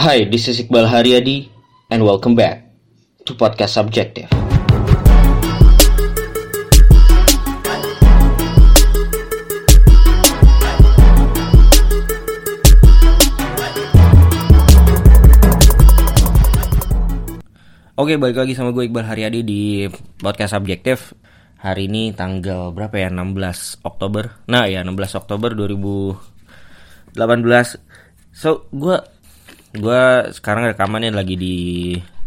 Hi, this is Iqbal Haryadi and welcome back to Podcast Subjective. Oke, balik lagi sama gue Iqbal Haryadi di Podcast Subjektif Hari ini tanggal berapa ya? 16 Oktober Nah ya 16 Oktober 2018 So, gue gue sekarang rekamannya lagi di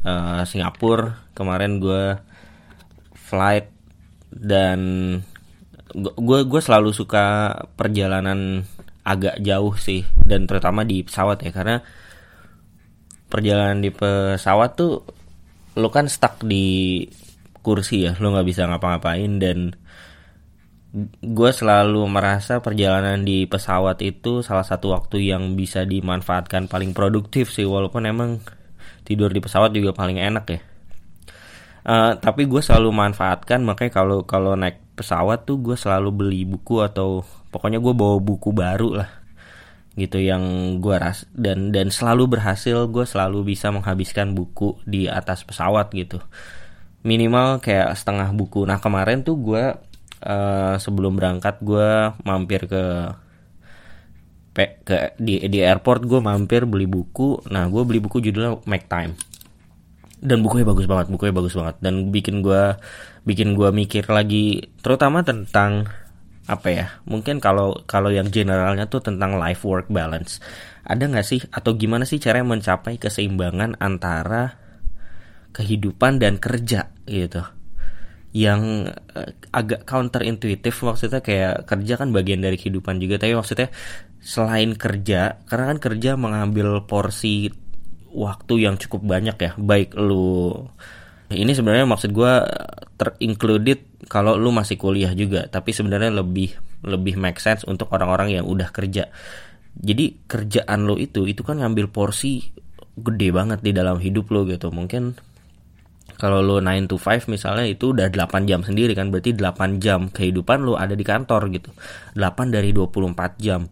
uh, Singapura. Kemarin gue flight dan gue gue selalu suka perjalanan agak jauh sih dan terutama di pesawat ya karena perjalanan di pesawat tuh lo kan stuck di kursi ya lo nggak bisa ngapa-ngapain dan gue selalu merasa perjalanan di pesawat itu salah satu waktu yang bisa dimanfaatkan paling produktif sih walaupun emang tidur di pesawat juga paling enak ya. Uh, tapi gue selalu manfaatkan makanya kalau kalau naik pesawat tuh gue selalu beli buku atau pokoknya gue bawa buku baru lah gitu yang gue ras dan dan selalu berhasil gue selalu bisa menghabiskan buku di atas pesawat gitu. Minimal kayak setengah buku. Nah kemarin tuh gue uh, sebelum berangkat gue mampir ke ke di di airport gue mampir beli buku. Nah gue beli buku judulnya Make Time. Dan bukunya bagus banget bukunya bagus banget. Dan bikin gue bikin gue mikir lagi terutama tentang apa ya mungkin kalau kalau yang generalnya tuh tentang life work balance. Ada nggak sih atau gimana sih cara mencapai keseimbangan antara kehidupan dan kerja gitu yang uh, agak counterintuitif maksudnya kayak kerja kan bagian dari kehidupan juga. Tapi maksudnya selain kerja karena kan kerja mengambil porsi waktu yang cukup banyak ya. Baik lu ini sebenarnya maksud gue terincluded kalau lu masih kuliah juga. Tapi sebenarnya lebih lebih make sense untuk orang-orang yang udah kerja. Jadi kerjaan lo itu itu kan ngambil porsi gede banget di dalam hidup lo gitu. Mungkin kalau lo 9 to 5 misalnya itu udah 8 jam sendiri kan. Berarti 8 jam kehidupan lo ada di kantor gitu. 8 dari 24 jam.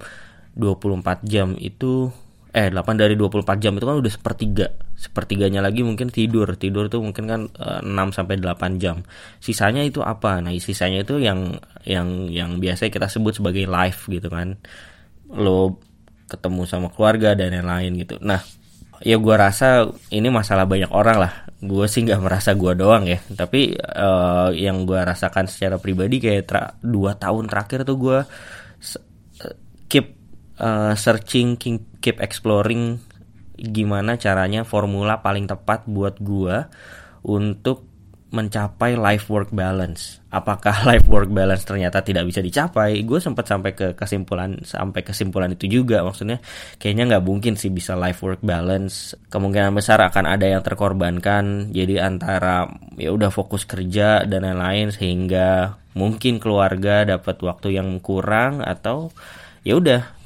24 jam itu eh 8 dari 24 jam itu kan udah sepertiga. Sepertiganya lagi mungkin tidur. Tidur tuh mungkin kan e, eh, 6 sampai 8 jam. Sisanya itu apa? Nah sisanya itu yang yang yang biasa kita sebut sebagai life gitu kan. Lo ketemu sama keluarga dan lain-lain gitu. Nah ya gue rasa ini masalah banyak orang lah. Gue sih nggak merasa gue doang ya. Tapi uh, yang gue rasakan secara pribadi kayak tra- dua tahun terakhir tuh gue keep uh, searching keep exploring gimana caranya formula paling tepat buat gua untuk mencapai life work balance. Apakah life work balance ternyata tidak bisa dicapai? Gue sempat sampai ke kesimpulan sampai kesimpulan itu juga. Maksudnya kayaknya nggak mungkin sih bisa life work balance. Kemungkinan besar akan ada yang terkorbankan. Jadi antara ya udah fokus kerja dan lain-lain sehingga mungkin keluarga dapat waktu yang kurang atau ya udah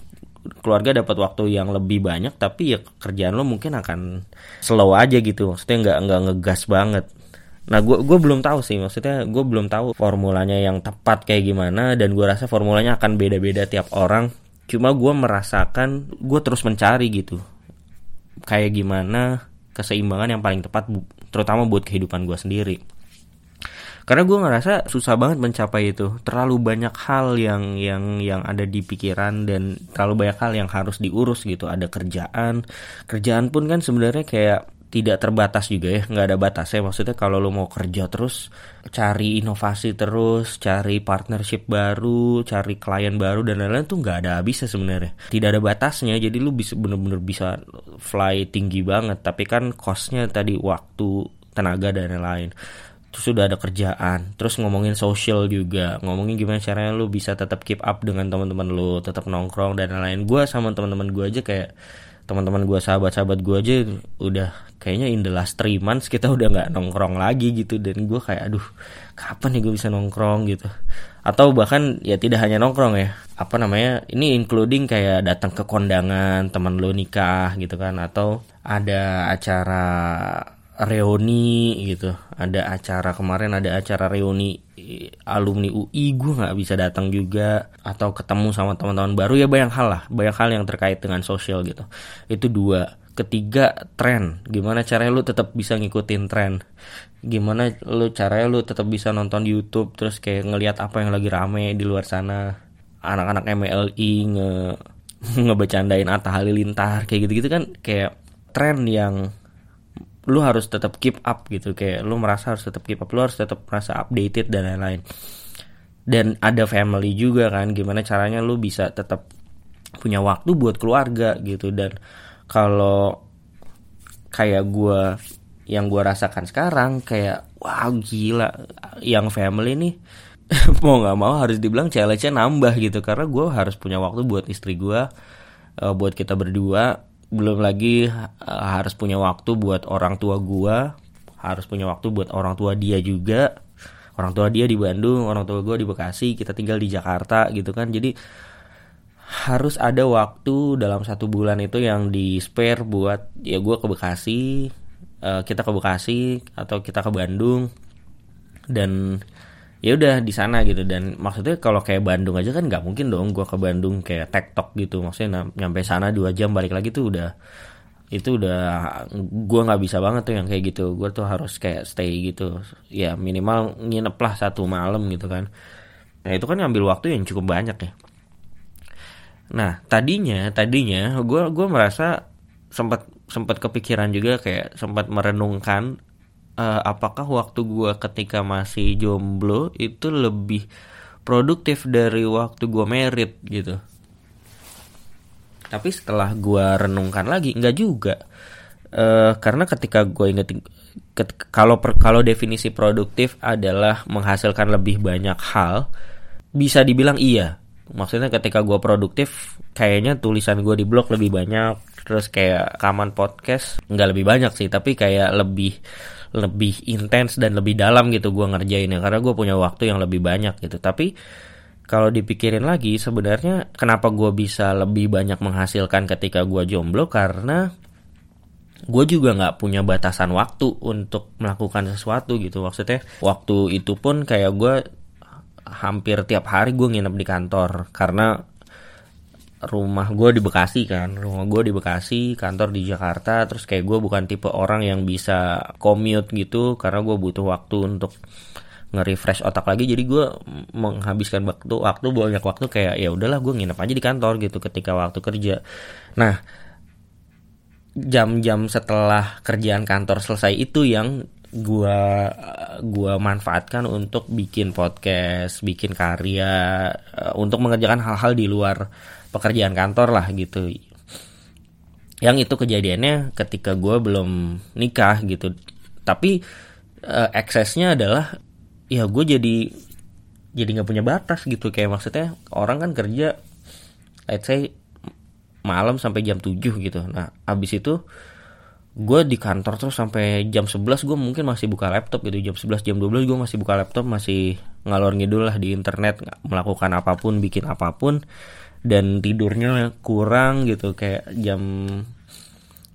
keluarga dapat waktu yang lebih banyak tapi ya kerjaan lo mungkin akan slow aja gitu maksudnya nggak nggak ngegas banget nah gue gue belum tahu sih maksudnya gue belum tahu formulanya yang tepat kayak gimana dan gue rasa formulanya akan beda-beda tiap orang. Cuma gue merasakan gue terus mencari gitu kayak gimana keseimbangan yang paling tepat terutama buat kehidupan gue sendiri. Karena gue ngerasa susah banget mencapai itu. Terlalu banyak hal yang yang yang ada di pikiran dan terlalu banyak hal yang harus diurus gitu. Ada kerjaan. Kerjaan pun kan sebenarnya kayak tidak terbatas juga ya nggak ada batas ya maksudnya kalau lo mau kerja terus cari inovasi terus cari partnership baru cari klien baru dan lain-lain tuh nggak ada habisnya sebenarnya. Tidak ada batasnya jadi lo bisa bener-bener bisa fly tinggi banget. Tapi kan costnya tadi waktu tenaga dan lain-lain. Terus sudah ada kerjaan terus ngomongin sosial juga. Ngomongin gimana caranya lu bisa tetap keep up dengan teman-teman lu tetap nongkrong dan lain-lain. Gue sama teman-teman gue aja kayak teman-teman gue sahabat-sahabat gue aja udah kayaknya in the last three months kita udah nggak nongkrong lagi gitu. Dan gue kayak aduh kapan nih gue bisa nongkrong? gitu. Atau bahkan ya tidak hanya nongkrong ya apa namanya ini including kayak datang ke kondangan teman lo nikah gitu kan. Atau ada acara reuni gitu. Ada acara kemarin ada acara reuni alumni UI gue nggak bisa datang juga. Atau ketemu sama teman-teman baru ya banyak hal lah banyak hal yang terkait dengan sosial gitu. Itu dua ketiga tren. Gimana caranya lu tetap bisa ngikutin tren? Gimana lu caranya lu tetap bisa nonton YouTube terus kayak ngelihat apa yang lagi rame di luar sana? Anak-anak MLI nge ngebecandain Atta Halilintar kayak gitu-gitu kan kayak tren yang lu harus tetap keep up gitu. Kayak lu merasa harus tetap keep up lu harus tetap merasa updated dan lain-lain. Dan ada family juga kan gimana caranya lu bisa tetap punya waktu buat keluarga gitu. Dan kalau kayak gue yang gue rasakan sekarang kayak wah gila yang family nih mau nggak mau harus dibilang challenge-nya nambah gitu. Karena gue harus punya waktu buat istri gue uh, buat kita berdua. Belum lagi uh, harus punya waktu buat orang tua gue harus punya waktu buat orang tua dia juga. Orang tua dia di Bandung orang tua gue di Bekasi kita tinggal di Jakarta gitu kan. Jadi harus ada waktu dalam satu bulan itu yang di spare buat ya gue ke Bekasi uh, kita ke Bekasi atau kita ke Bandung. Dan ya udah di sana gitu. Dan maksudnya kalau kayak Bandung aja kan nggak mungkin dong gue ke Bandung kayak tektok gitu. Maksudnya nyampe sana dua jam balik lagi tuh udah itu udah gue nggak bisa banget tuh yang kayak gitu. Gue tuh harus kayak stay gitu. Ya minimal nginep lah satu malam gitu kan. Nah itu kan ngambil waktu yang cukup banyak ya nah tadinya tadinya gue gue merasa sempat sempat kepikiran juga kayak sempat merenungkan uh, apakah waktu gue ketika masih jomblo itu lebih produktif dari waktu gue merit gitu. Tapi setelah gue renungkan lagi nggak juga. Uh, karena ketika gue inget kalau kalau definisi produktif adalah menghasilkan lebih banyak hal bisa dibilang iya maksudnya ketika gue produktif kayaknya tulisan gue di blog lebih banyak terus kayak kaman podcast nggak lebih banyak sih tapi kayak lebih lebih intens dan lebih dalam gitu gue ngerjainnya karena gue punya waktu yang lebih banyak gitu. Tapi kalau dipikirin lagi sebenarnya kenapa gue bisa lebih banyak menghasilkan ketika gue jomblo? Karena gue juga nggak punya batasan waktu untuk melakukan sesuatu gitu. Maksudnya waktu itu pun kayak gue hampir tiap hari gue nginep di kantor. Karena rumah gue di Bekasi kan. Rumah gue di Bekasi kantor di Jakarta. Terus kayak gue bukan tipe orang yang bisa commute gitu. Karena gue butuh waktu untuk nge-refresh otak lagi. Jadi gue menghabiskan waktu waktu banyak waktu kayak ya udahlah gue nginep aja di kantor gitu ketika waktu kerja. Nah jam-jam setelah kerjaan kantor selesai itu yang gue gua manfaatkan untuk bikin podcast, bikin karya, eh, untuk mengerjakan hal-hal di luar pekerjaan kantor lah gitu. Yang itu kejadiannya ketika gue belum nikah gitu. Tapi uh, adalah ya gue jadi jadi nggak punya batas gitu. Kayak maksudnya orang kan kerja let's say malam sampai jam 7 gitu. Nah abis itu gue di kantor terus sampai jam 11 gue mungkin masih buka laptop gitu. Jam 11 jam 12 gue masih buka laptop masih ngalor ngidul lah di internet melakukan apa pun bikin apa pun. Dan tidurnya kurang gitu kayak jam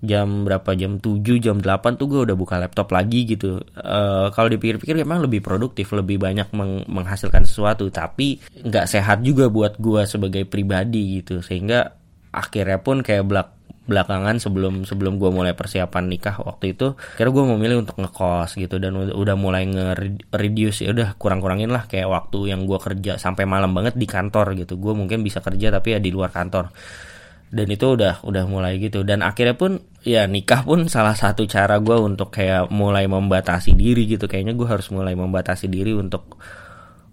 jam berapa? Jam 7 jam 8 tuh gue udah buka laptop lagi gitu. Uh, kalau dipikir-pikir emang lebih produktif lebih banyak meng menghasilkan sesuatu. Tapi nggak sehat juga buat gue sebagai pribadi gitu. Sehingga akhirnya pun kayak belak belakangan sebelum sebelum gue mulai persiapan nikah waktu itu kira gue memilih untuk ngekos gitu dan udah mulai nge-reduce ya udah kurang-kurangin lah kayak waktu yang gue kerja sampai malam banget di kantor gitu. Gue mungkin bisa kerja tapi ya di luar kantor. Dan itu udah udah mulai gitu. Dan akhirnya pun ya nikah pun salah satu cara gue untuk kayak mulai membatasi diri gitu. Kayaknya gue harus mulai membatasi diri untuk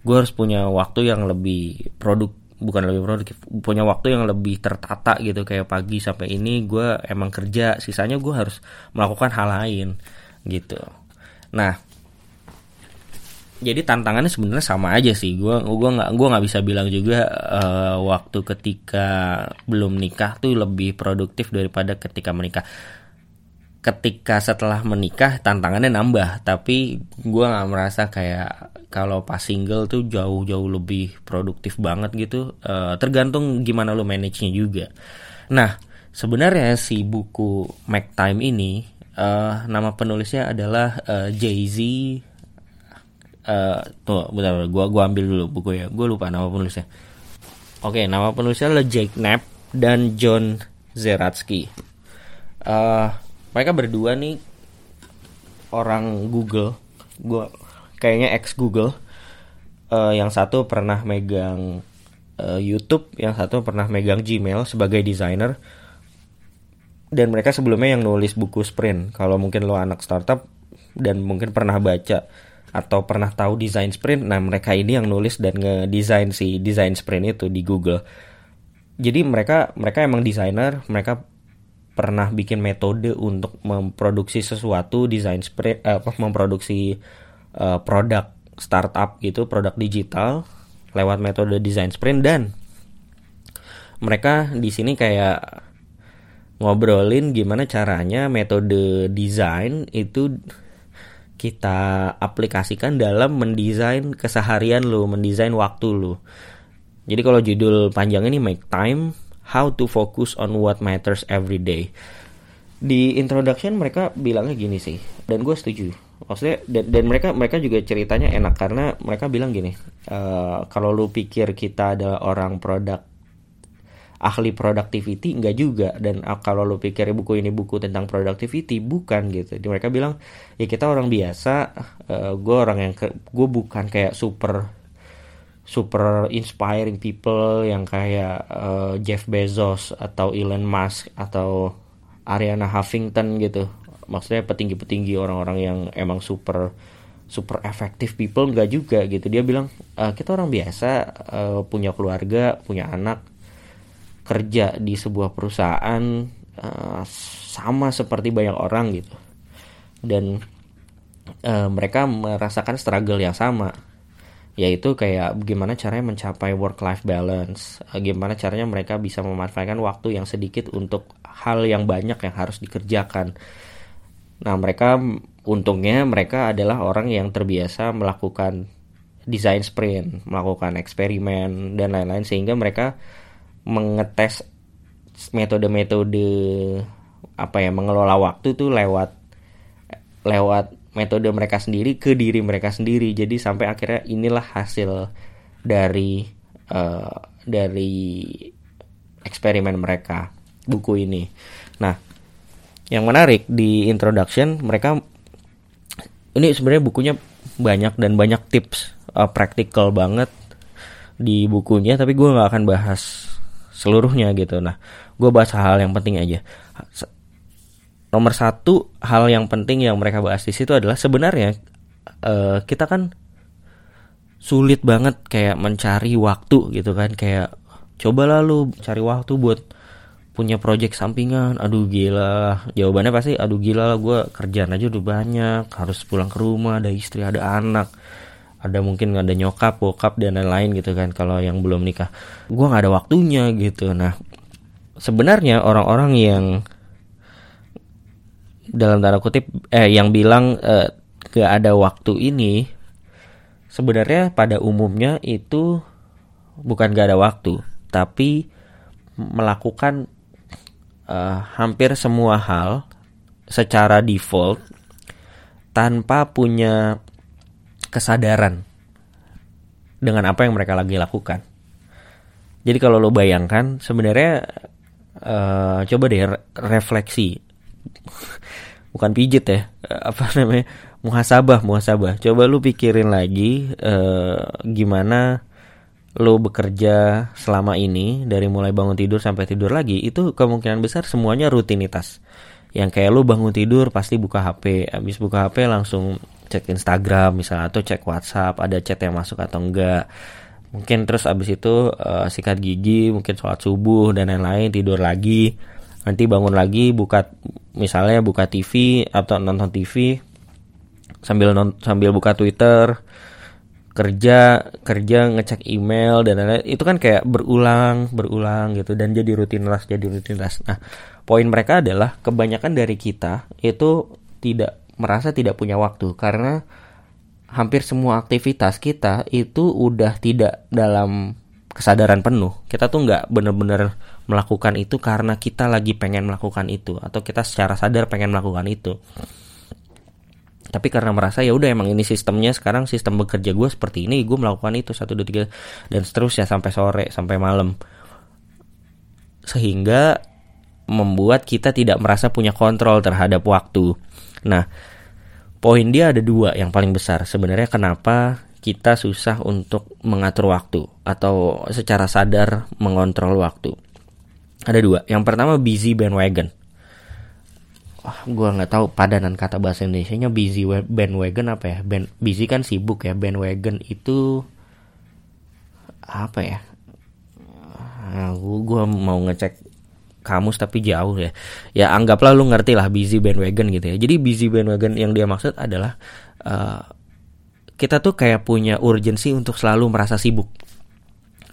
gue harus punya waktu yang lebih produk bukan lebih produktif punya waktu yang lebih tertata gitu kayak pagi sampai ini gue emang kerja sisanya gue harus melakukan hal lain gitu. Nah jadi tantangannya sebenarnya sama aja sih. Gue gua nggak gua nggak bisa bilang juga uh, waktu ketika belum nikah tuh lebih produktif daripada ketika menikah ketika setelah menikah tantangannya nambah. Tapi gue nggak merasa kayak kalau pas single tuh jauh-jauh lebih produktif banget gitu. Uh, tergantung gimana lo manage-nya juga. Nah sebenarnya si buku Mac Time ini uh, nama penulisnya adalah uh, Jay Z uh, tuh bentar gue gua ambil dulu buku ya gue lupa nama penulisnya. Oke nama penulisnya adalah Jake Knapp dan John Zeratsky. Uh, mereka berdua nih orang Google. Gue kayaknya ex Google. Uh, yang satu pernah megang uh, YouTube yang satu pernah megang Gmail sebagai desainer dan mereka sebelumnya yang nulis buku sprint. Kalau mungkin lo anak startup dan mungkin pernah baca atau pernah tahu desain sprint nah mereka ini yang nulis dan ngedesain si desain sprint itu di Google. Jadi mereka mereka emang desainer mereka pernah bikin metode untuk memproduksi sesuatu desain sprint uh, memproduksi uh, produk startup gitu produk digital lewat metode desain sprint dan mereka di sini kayak ngobrolin gimana caranya metode desain itu kita aplikasikan dalam mendesain keseharian lo, mendesain waktu lo. Jadi kalau judul panjang ini make time, how to focus on what matters every day. Di introduction mereka bilangnya gini sih, dan gue setuju. Maksudnya dan, dan mereka mereka juga ceritanya enak karena mereka bilang gini, uh, kalau lu pikir kita adalah orang produk ahli productivity enggak juga dan ah, kalau lo pikir buku ini buku tentang productivity bukan gitu mereka bilang ya kita orang biasa uh, eh, gue orang yang gue bukan kayak super super inspiring people yang kayak uh, Jeff Bezos atau Elon Musk atau Ariana Huffington gitu. Maksudnya petinggi-petinggi orang-orang yang emang super super efektif people enggak juga gitu. Dia bilang uh, kita orang biasa uh, punya keluarga punya anak kerja di sebuah perusahaan uh, sama seperti banyak orang gitu. Dan uh, mereka merasakan struggle yang sama yaitu kayak gimana caranya mencapai work life balance uh, gimana caranya mereka bisa memanfaatkan waktu yang sedikit untuk hal yang banyak yang harus dikerjakan. Nah mereka untungnya mereka adalah orang yang terbiasa melakukan design sprint melakukan eksperimen dan lain-lain sehingga mereka mengetes metode-metode apa ya mengelola waktu tuh lewat lewat metode mereka sendiri ke diri mereka sendiri. Jadi sampai akhirnya inilah hasil dari uh, dari eksperimen mereka buku ini. Nah yang menarik di introduction mereka ini sebenarnya bukunya banyak dan banyak tips uh, praktikal banget di bukunya tapi gue nggak akan bahas seluruhnya gitu. Nah gue bahas hal, yang penting aja nomor satu hal yang penting yang mereka bahas di situ adalah sebenarnya uh, kita kan sulit banget kayak mencari waktu gitu kan. Kayak coba lalu cari waktu buat punya project sampingan. Aduh gila. Jawabannya pasti aduh gila lah gue kerjaan aja udah banyak harus pulang ke rumah ada istri ada anak ada mungkin ada nyokap bokap dan lain-lain gitu kan kalau yang belum nikah. Gue nggak ada waktunya gitu. Nah sebenarnya orang-orang yang dalam tanda kutip eh yang bilang eh, gak ada waktu ini sebenarnya pada umumnya itu bukan gak ada waktu tapi melakukan uh, hampir semua hal secara default tanpa punya kesadaran dengan apa yang mereka lagi lakukan. Jadi kalau lo bayangkan sebenarnya uh, coba deh refleksi, bukan pijit ya, apa namanya muhasabah muhasabah. Coba lu pikirin lagi uh, gimana lo bekerja selama ini dari mulai bangun tidur sampai tidur lagi itu kemungkinan besar semuanya rutinitas. Yang kayak lo bangun tidur pasti buka HP habis buka HP langsung cek Instagram misalnya atau cek WhatsApp ada chat yang masuk atau enggak. Mungkin terus abis itu uh, sikat gigi mungkin sholat subuh dan lain-lain tidur lagi nanti bangun lagi buka misalnya buka TV atau nonton TV sambil non, sambil buka Twitter kerja kerja ngecek email dan lain-lain. Itu kan kayak berulang berulang gitu dan jadi rutinitas jadi rutinitas. Nah poin mereka adalah kebanyakan dari kita itu tidak merasa tidak punya waktu karena hampir semua aktivitas kita itu udah tidak dalam kesadaran penuh. Kita tuh nggak bener-bener melakukan itu karena kita lagi pengen melakukan itu atau kita secara sadar pengen melakukan itu. Tapi karena merasa ya udah emang ini sistemnya sekarang sistem bekerja gue seperti ini, gue melakukan itu satu dua tiga dan seterusnya sampai sore sampai malam. Sehingga membuat kita tidak merasa punya kontrol terhadap waktu. Nah, poin dia ada dua yang paling besar. Sebenarnya kenapa kita susah untuk mengatur waktu atau secara sadar mengontrol waktu. Ada dua. Yang pertama busy bandwagon. Wah, gue nggak tahu padanan kata bahasa Indonesia-nya busy bandwagon apa ya? Band, busy kan sibuk ya. Bandwagon itu apa ya? Nah, gue mau ngecek kamus tapi jauh ya. Ya anggaplah lu ngerti lah busy bandwagon gitu ya. Jadi busy bandwagon yang dia maksud adalah uh, kita tuh kayak punya urgensi untuk selalu merasa sibuk.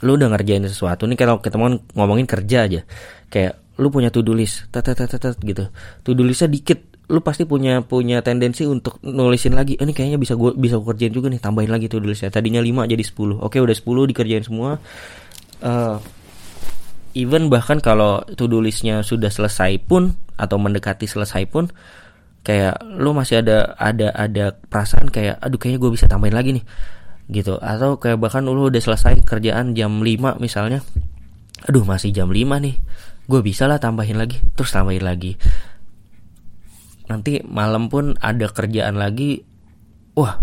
Lu udah ngerjain sesuatu nih kalau kita mau ngomongin kerja aja. Kayak lu punya to-do list, tet gitu. To-do listnya dikit, lu pasti punya punya tendensi untuk nulisin lagi. Ini kayaknya bisa gua bisa gua kerjain juga nih, tambahin lagi to-do listnya. Tadinya 5 jadi 10. Oke, udah 10 dikerjain semua. Uh, even bahkan kalau to-do listnya sudah selesai pun atau mendekati selesai pun kayak lu masih ada ada ada perasaan kayak aduh kayaknya gue bisa tambahin lagi nih gitu. Atau kayak bahkan lu udah selesai kerjaan jam 5 misalnya aduh masih jam 5 nih gue bisa lah tambahin lagi terus tambahin lagi. Nanti malam pun ada kerjaan lagi wah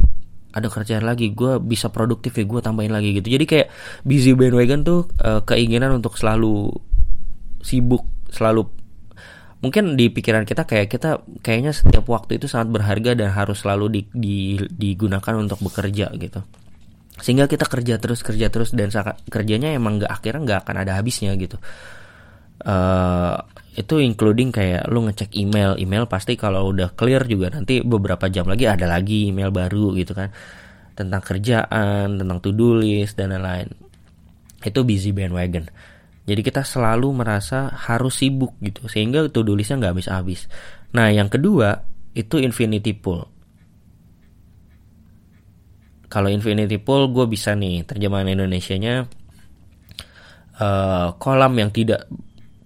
ada kerjaan lagi gue bisa produktif ya gue tambahin lagi gitu. Jadi kayak busy bandwagon tuh uh, keinginan untuk selalu sibuk selalu mungkin di pikiran kita kayak kita kayaknya setiap waktu itu sangat berharga dan harus selalu di, di, digunakan untuk bekerja gitu. Sehingga kita kerja terus kerja terus dan kerjanya emang nggak akhirnya nggak akan ada habisnya gitu. Uh, itu including kayak lu ngecek email. Email pasti kalau udah clear juga nanti beberapa jam lagi ada lagi email baru gitu kan. Tentang kerjaan tentang to do list dan lain-lain. Itu busy bandwagon jadi kita selalu merasa harus sibuk gitu sehingga to do listnya nggak habis-habis nah yang kedua itu infinity pool kalau infinity pool gue bisa nih terjemahan Indonesia-nya uh, kolam yang tidak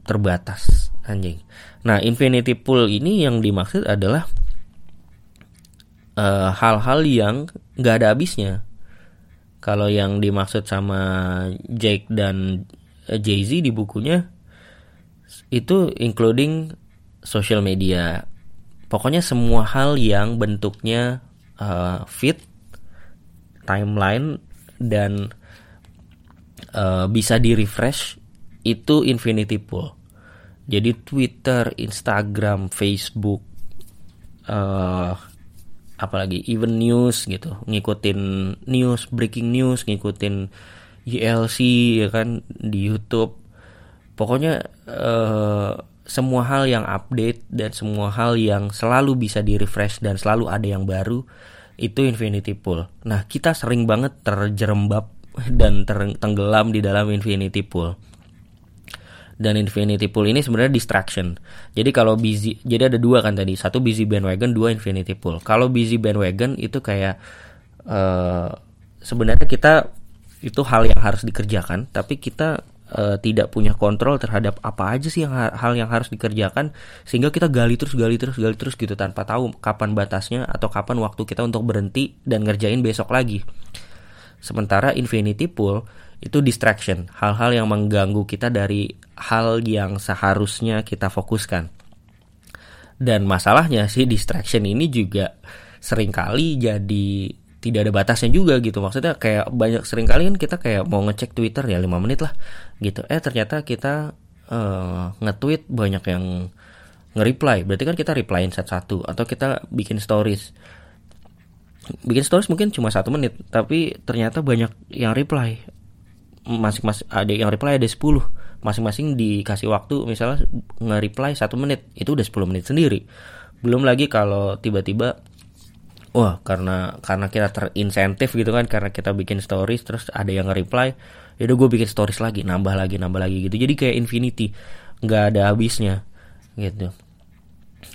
terbatas anjing. Nah, infinity pool ini yang dimaksud adalah eh, hal-hal uh, yang nggak ada habisnya. Kalau yang dimaksud sama Jake dan eh, Jay Z di bukunya itu including social media. Pokoknya semua hal yang bentuknya uh, fit, timeline dan uh, bisa di refresh itu infinity pool. Jadi Twitter, Instagram, Facebook, uh, apalagi even news gitu, ngikutin news, breaking news, ngikutin YLC ya kan di YouTube. Pokoknya uh, semua hal yang update dan semua hal yang selalu bisa di refresh dan selalu ada yang baru itu infinity pool. Nah kita sering banget terjerembab dan tenggelam di dalam infinity pool dan infinity pool ini sebenarnya distraction. Jadi kalau busy, jadi ada dua kan tadi, satu busy bandwagon, dua infinity pool. Kalau busy bandwagon itu kayak uh, sebenarnya kita itu hal yang harus dikerjakan, tapi kita uh, tidak punya kontrol terhadap apa aja sih yang hal yang harus dikerjakan, sehingga kita gali terus, gali terus, gali terus gitu tanpa tahu kapan batasnya atau kapan waktu kita untuk berhenti dan ngerjain besok lagi. Sementara infinity pool itu distraction, hal-hal yang mengganggu kita dari hal yang seharusnya kita fokuskan. Dan masalahnya sih distraction ini juga sering kali jadi tidak ada batasnya juga gitu. Maksudnya kayak banyak sering kali kan kita kayak mau ngecek Twitter ya 5 menit lah gitu. Eh ternyata kita uh, nge-tweet banyak yang nge-reply. Berarti kan kita replyin satu-satu atau kita bikin stories. Bikin stories mungkin cuma satu menit, tapi ternyata banyak yang reply masing-masing ada yang reply ada 10 masing-masing dikasih waktu misalnya nge-reply satu menit itu udah 10 menit sendiri belum lagi kalau tiba-tiba wah karena karena kita terinsentif gitu kan karena kita bikin stories terus ada yang nge-reply ya udah gue bikin stories lagi nambah lagi nambah lagi gitu jadi kayak infinity nggak ada habisnya gitu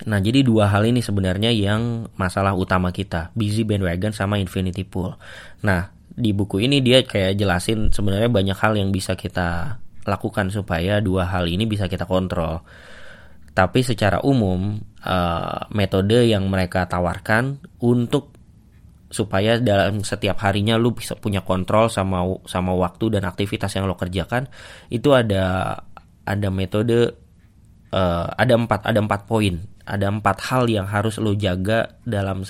Nah, jadi dua hal ini sebenarnya yang masalah utama kita, busy bandwagon sama infinity pool. Nah, di buku ini dia kayak jelasin sebenarnya banyak hal yang bisa kita lakukan supaya dua hal ini bisa kita kontrol. Tapi secara umum uh, metode yang mereka tawarkan untuk supaya dalam setiap harinya lu bisa punya kontrol sama sama waktu dan aktivitas yang lo kerjakan itu ada ada metode uh, ada empat ada empat poin. Ada empat hal yang harus lo jaga dalam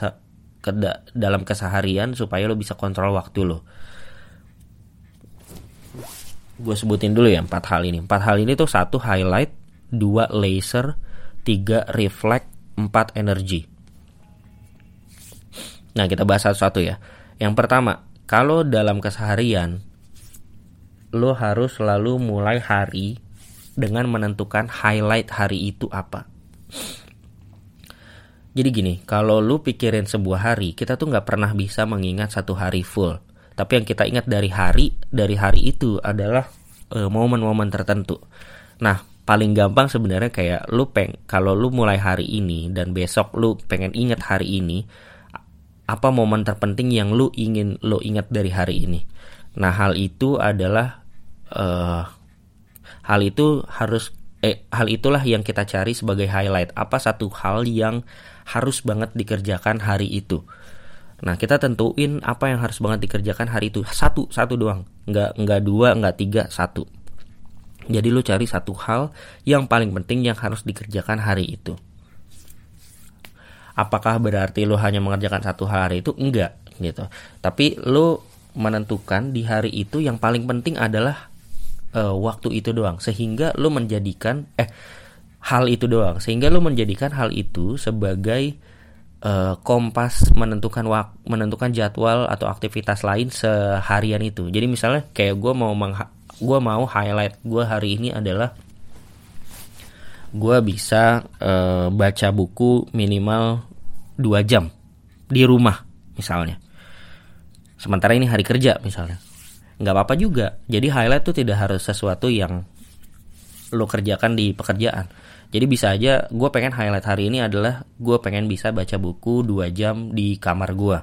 ke, dalam keseharian supaya lo bisa kontrol waktu lo. Gue sebutin dulu ya empat hal ini. Empat hal ini tuh satu highlight dua laser tiga reflect empat energi nah kita bahas satu-satu ya yang pertama kalau dalam keseharian lo harus selalu mulai hari dengan menentukan highlight hari itu apa jadi gini, kalau lu pikirin sebuah hari, kita tuh nggak pernah bisa mengingat satu hari full. Tapi yang kita ingat dari hari, dari hari itu adalah momen eh, momen-momen tertentu. Nah, paling gampang sebenarnya kayak lu peng, kalau lu mulai hari ini dan besok lu pengen ingat hari ini, apa momen terpenting yang lu ingin lu ingat dari hari ini. Nah, hal itu adalah uh, hal itu harus eh hal itulah yang kita cari sebagai highlight. Apa satu hal yang harus banget dikerjakan hari itu. Nah kita tentuin apa yang harus banget dikerjakan hari itu satu satu doang, nggak nggak dua nggak tiga satu. Jadi lu cari satu hal yang paling penting yang harus dikerjakan hari itu. Apakah berarti lu hanya mengerjakan satu hal hari itu? Enggak gitu. Tapi lu menentukan di hari itu yang paling penting adalah uh, waktu itu doang sehingga lu menjadikan eh hal itu doang sehingga lo menjadikan hal itu sebagai uh, kompas menentukan wak menentukan jadwal atau aktivitas lain seharian itu jadi misalnya kayak gue mau gue mau highlight gue hari ini adalah gue bisa uh, baca buku minimal 2 jam di rumah misalnya sementara ini hari kerja misalnya nggak apa-apa juga jadi highlight tuh tidak harus sesuatu yang lo kerjakan di pekerjaan jadi bisa aja gue pengen highlight hari ini adalah gue pengen bisa baca buku 2 jam di kamar gue.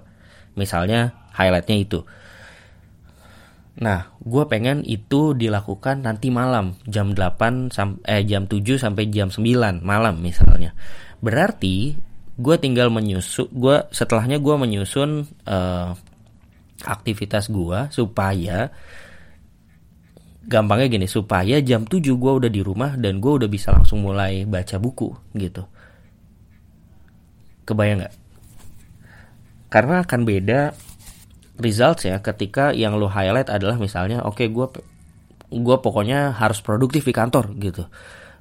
Misalnya highlightnya itu. Nah, gue pengen itu dilakukan nanti malam jam 8 sampai eh jam 7 sampai jam 9 malam misalnya. Berarti gue tinggal menyusun gue setelahnya gue menyusun uh, aktivitas gue supaya gampangnya gini supaya jam 7 gue udah di rumah dan gue udah bisa langsung mulai baca buku gitu kebayang nggak karena akan beda results ya ketika yang lo highlight adalah misalnya oke okay, gue gue pokoknya harus produktif di kantor gitu.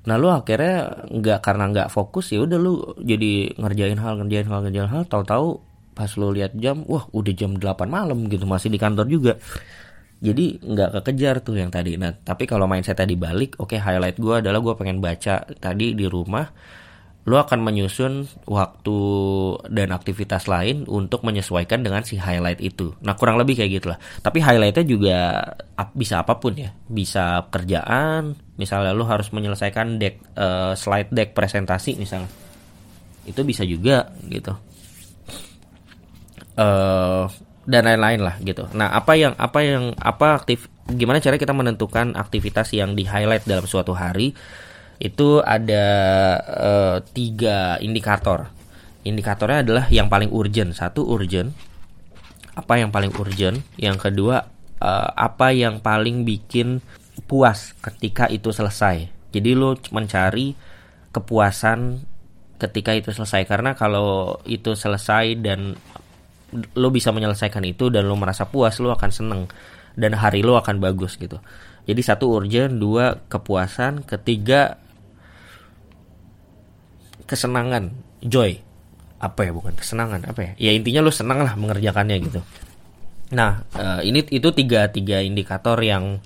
Nah lo akhirnya nggak karena nggak fokus ya udah lo jadi ngerjain hal ngerjain hal ngerjain hal tahu-tahu pas lo lihat jam wah udah jam 8 malam gitu masih di kantor juga. Jadi nggak kekejar tuh yang tadi. Nah tapi kalau mindset tadi balik oke okay, highlight gue adalah gue pengen baca tadi di rumah lo akan menyusun waktu dan aktivitas lain untuk menyesuaikan dengan si highlight itu. Nah kurang lebih kayak gitulah. Tapi highlightnya juga bisa apa pun ya. Bisa kerjaan, misalnya lo harus menyelesaikan deck uh, slide deck presentasi misalnya. Itu bisa juga gitu. Uh, dan lain-lain lah gitu. Nah, apa yang apa yang apa aktif gimana cara kita menentukan aktivitas yang di highlight dalam suatu hari? Itu ada uh, tiga indikator. Indikatornya adalah yang paling urgent. Satu urgent. Apa yang paling urgent? Yang kedua uh, apa yang paling bikin puas ketika itu selesai. Jadi lo mencari kepuasan ketika itu selesai karena kalau itu selesai dan lo bisa menyelesaikan itu dan lo merasa puas lo akan seneng dan hari lo akan bagus gitu jadi satu urgent dua kepuasan ketiga kesenangan joy apa ya bukan kesenangan apa ya ya intinya lo senang lah mengerjakannya gitu nah uh, ini itu tiga tiga indikator yang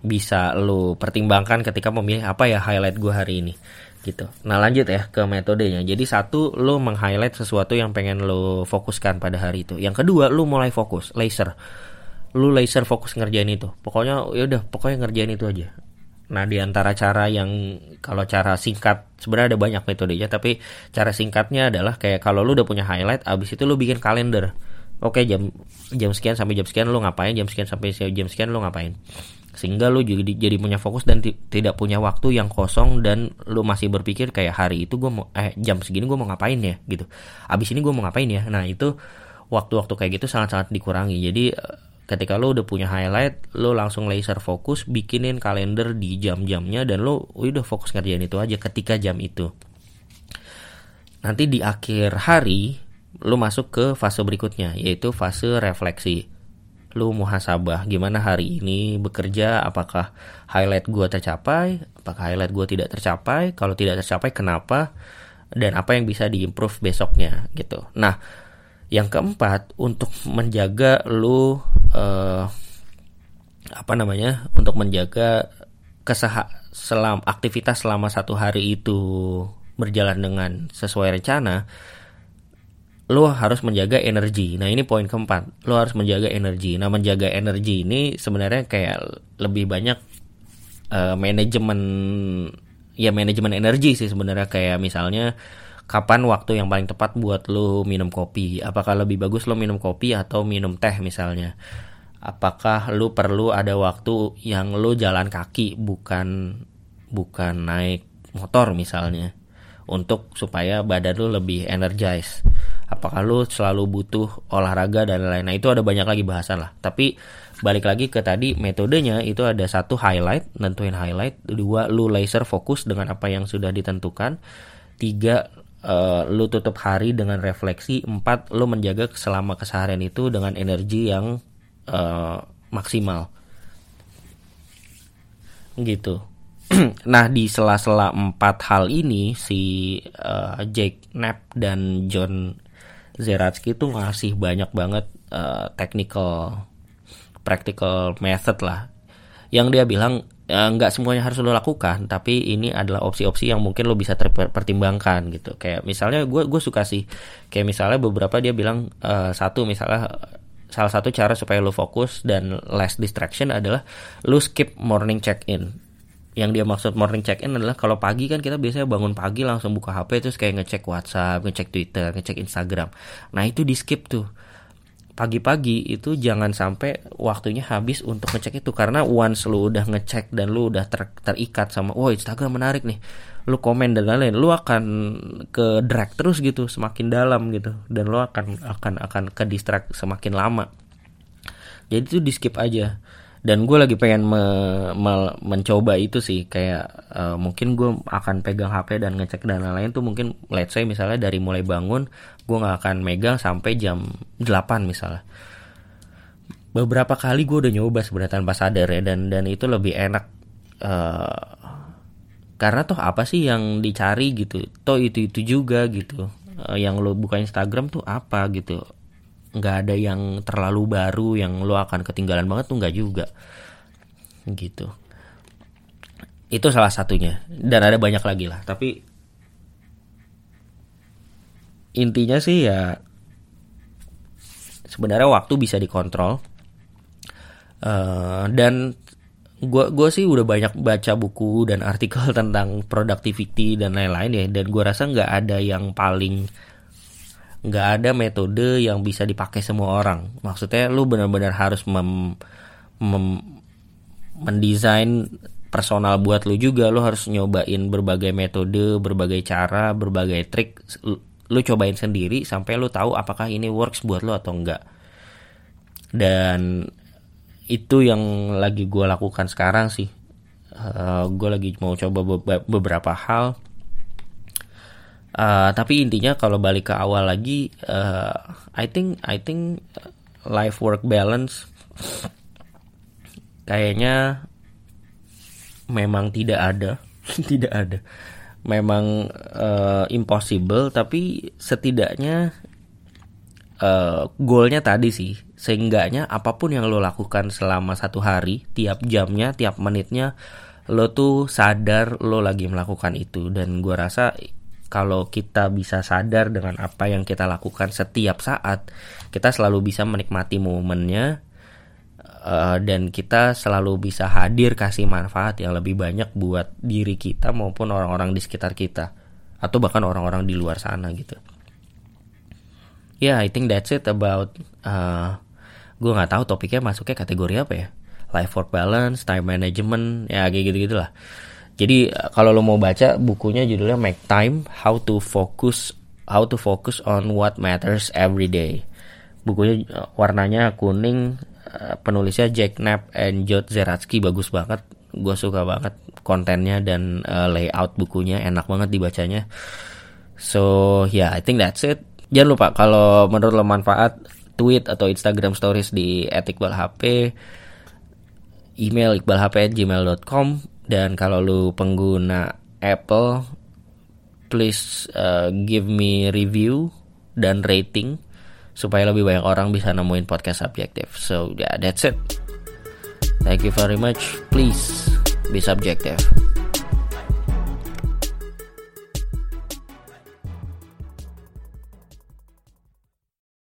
bisa lo pertimbangkan ketika memilih apa ya highlight gue hari ini gitu. Nah lanjut ya ke metodenya. Jadi satu lo meng-highlight sesuatu yang pengen lo fokuskan pada hari itu. Yang kedua lo mulai fokus laser. Lo laser fokus ngerjain itu. Pokoknya ya udah pokoknya ngerjain itu aja. Nah di antara cara yang kalau cara singkat sebenarnya ada banyak metodenya tapi cara singkatnya adalah kayak kalau lo udah punya highlight abis itu lo bikin kalender. Oke jam jam sekian sampai jam sekian lo ngapain, jam sekian sampai jam sekian lo ngapain? Sehingga lu juga jadi punya fokus dan tidak punya waktu yang kosong dan lu masih berpikir kayak hari itu gue mau eh jam segini gue mau ngapain ya? Gitu. Abis ini gue mau ngapain ya? Nah itu waktu-waktu kayak gitu sangat-sangat dikurangi. Jadi ketika lo udah punya highlight lo langsung laser fokus bikinin kalender di jam-jamnya dan lo udah fokus ngerjain itu aja ketika jam itu. Nanti di akhir hari lo masuk ke fase berikutnya yaitu fase refleksi. Lu muhasabah gimana hari ini bekerja apakah highlight gua tercapai apakah highlight gua tidak tercapai kalau tidak tercapai kenapa dan apa yang bisa diimprove besoknya gitu. Nah yang keempat untuk menjaga lu uh, apa namanya untuk menjaga keseha selam aktivitas selama satu hari itu berjalan dengan sesuai rencana lo harus menjaga energi. Nah ini poin keempat, lo harus menjaga energi. Nah menjaga energi ini sebenarnya kayak lebih banyak uh, manajemen ya manajemen energi sih sebenarnya kayak misalnya kapan waktu yang paling tepat buat lo minum kopi. Apakah lebih bagus lo minum kopi atau minum teh misalnya? Apakah lo perlu ada waktu yang lo jalan kaki bukan bukan naik motor misalnya untuk supaya badan lo lebih energize? Apakah lu selalu butuh olahraga dan lain-lain? Nah itu ada banyak lagi bahasan lah. Tapi balik lagi ke tadi metodenya itu ada satu highlight nentuin highlight. Dua lu laser fokus dengan apa yang sudah ditentukan. Tiga uh, lu tutup hari dengan refleksi empat lu menjaga selama keseharian itu dengan energi yang uh, maksimal. Gitu. Nah di sela-sela empat hal ini si uh, Jake Knapp dan John Zeratsky itu ngasih banyak banget uh, technical practical method lah. Yang dia bilang nggak semuanya harus lo lakukan tapi ini adalah opsi-opsi yang mungkin lo bisa terpertimbangkan gitu kayak misalnya gue gue suka sih kayak misalnya beberapa dia bilang uh, satu misalnya salah satu cara supaya lo fokus dan less distraction adalah lo skip morning check in yang dia maksud morning check in adalah kalau pagi kan kita biasanya bangun pagi langsung buka HP terus kayak ngecek WhatsApp, ngecek Twitter, ngecek Instagram. Nah, itu di skip tuh. Pagi-pagi itu jangan sampai waktunya habis untuk ngecek itu karena once lu udah ngecek dan lu udah ter terikat sama wah Instagram menarik nih. Lu komen dan lain-lain, lu akan ke drag terus gitu semakin dalam gitu dan lu akan akan akan ke distract semakin lama. Jadi itu di skip aja dan gue lagi pengen me, me, mencoba itu sih kayak uh, mungkin gue akan pegang HP dan ngecek dan lain-lain tuh mungkin let's say misalnya dari mulai bangun gue nggak akan megang sampai jam 8 misalnya. Beberapa kali gue udah nyoba sebenarnya tanpa sadar ya dan dan itu lebih enak uh, karena toh apa sih yang dicari gitu? Toh itu itu juga gitu. Uh, yang lo buka Instagram tuh apa gitu? Nggak ada yang terlalu baru yang lo akan ketinggalan banget tuh nggak juga. Gitu. Itu salah satunya. Dan ada banyak lagi lah. Tapi intinya sih ya sebenarnya waktu bisa dikontrol. Uh, dan gue gue sih udah banyak baca buku dan artikel tentang productivity dan lain-lain ya. Dan gue rasa nggak ada yang paling nggak ada metode yang bisa dipakai semua orang. Maksudnya lu benar-benar harus mem, mem, mendesain personal buat lu juga. Lu harus nyobain berbagai metode berbagai cara berbagai trik lu, cobain sendiri sampai lu tahu apakah ini works buat lu atau enggak. Dan itu yang lagi gue lakukan sekarang sih. Uh, eh, gue lagi mau coba beberapa hal. Uh, tapi intinya kalau balik ke awal lagi, uh, I think I think life work balance kayaknya memang tidak ada, tidak ada. Memang uh, impossible, tapi setidaknya uh, goalnya tadi sih, seenggaknya apa pun yang lo lakukan selama satu hari, tiap jamnya, tiap menitnya, lo tuh sadar lo lagi melakukan itu. Dan gue rasa kalau kita bisa sadar dengan apa yang kita lakukan setiap saat, kita selalu bisa menikmati momennya uh, dan kita selalu bisa hadir kasih manfaat yang lebih banyak buat diri kita maupun orang-orang di sekitar kita atau bahkan orang-orang di luar sana gitu. Ya, yeah, I think that's it about uh, gue nggak tahu topiknya masuknya kategori apa ya. Life work balance, time management, ya kayak gitu gitulah. Jadi kalau lo mau baca bukunya judulnya Make Time How to Focus How to Focus on What Matters Every Day. Bukunya warnanya kuning uh, penulisnya Jack Knapp and Jod Zeratsky. Bagus banget. Gue suka banget kontennya dan uh, layout bukunya. Enak banget dibacanya. So yeah I think that's it. Jangan lupa kalau menurut lo manfaat tweet atau Instagram stories di @iqbalhp email iqbalhp@gmail.com dan kalau lu pengguna Apple please uh, give me review dan rating supaya lebih banyak orang bisa nemuin podcast subjektif. So yeah, that's it. Thank you very much. Please be subjective.